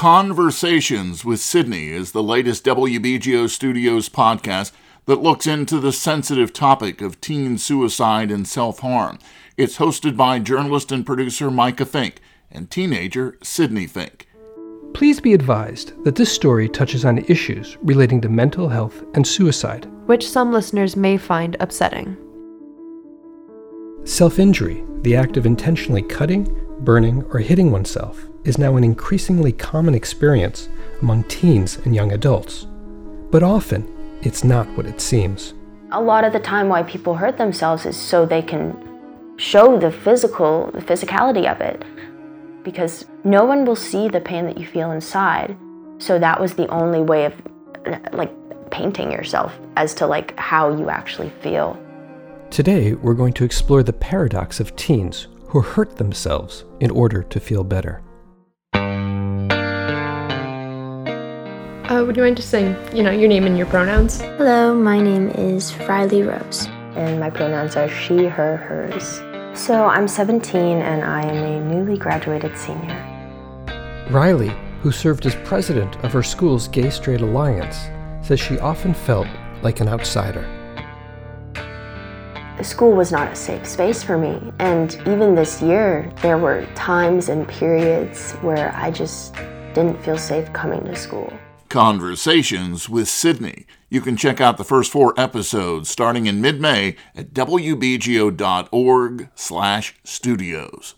Conversations with Sydney is the latest WBGO Studios podcast that looks into the sensitive topic of teen suicide and self harm. It's hosted by journalist and producer Micah Fink and teenager Sydney Fink. Please be advised that this story touches on issues relating to mental health and suicide, which some listeners may find upsetting. Self injury, the act of intentionally cutting, burning, or hitting oneself, is now an increasingly common experience among teens and young adults. But often, it's not what it seems. A lot of the time, why people hurt themselves is so they can show the physical, the physicality of it. Because no one will see the pain that you feel inside. So that was the only way of like painting yourself as to like how you actually feel. Today, we're going to explore the paradox of teens who hurt themselves in order to feel better. Uh, would you mind just saying, you know, your name and your pronouns? Hello, my name is Riley Rose. And my pronouns are she, her, hers. So I'm 17 and I am a newly graduated senior. Riley, who served as president of her school's Gay Straight Alliance, says she often felt like an outsider. School was not a safe space for me, and even this year, there were times and periods where I just didn't feel safe coming to school. Conversations with Sydney. You can check out the first four episodes starting in mid-May at wbgo.org/studios.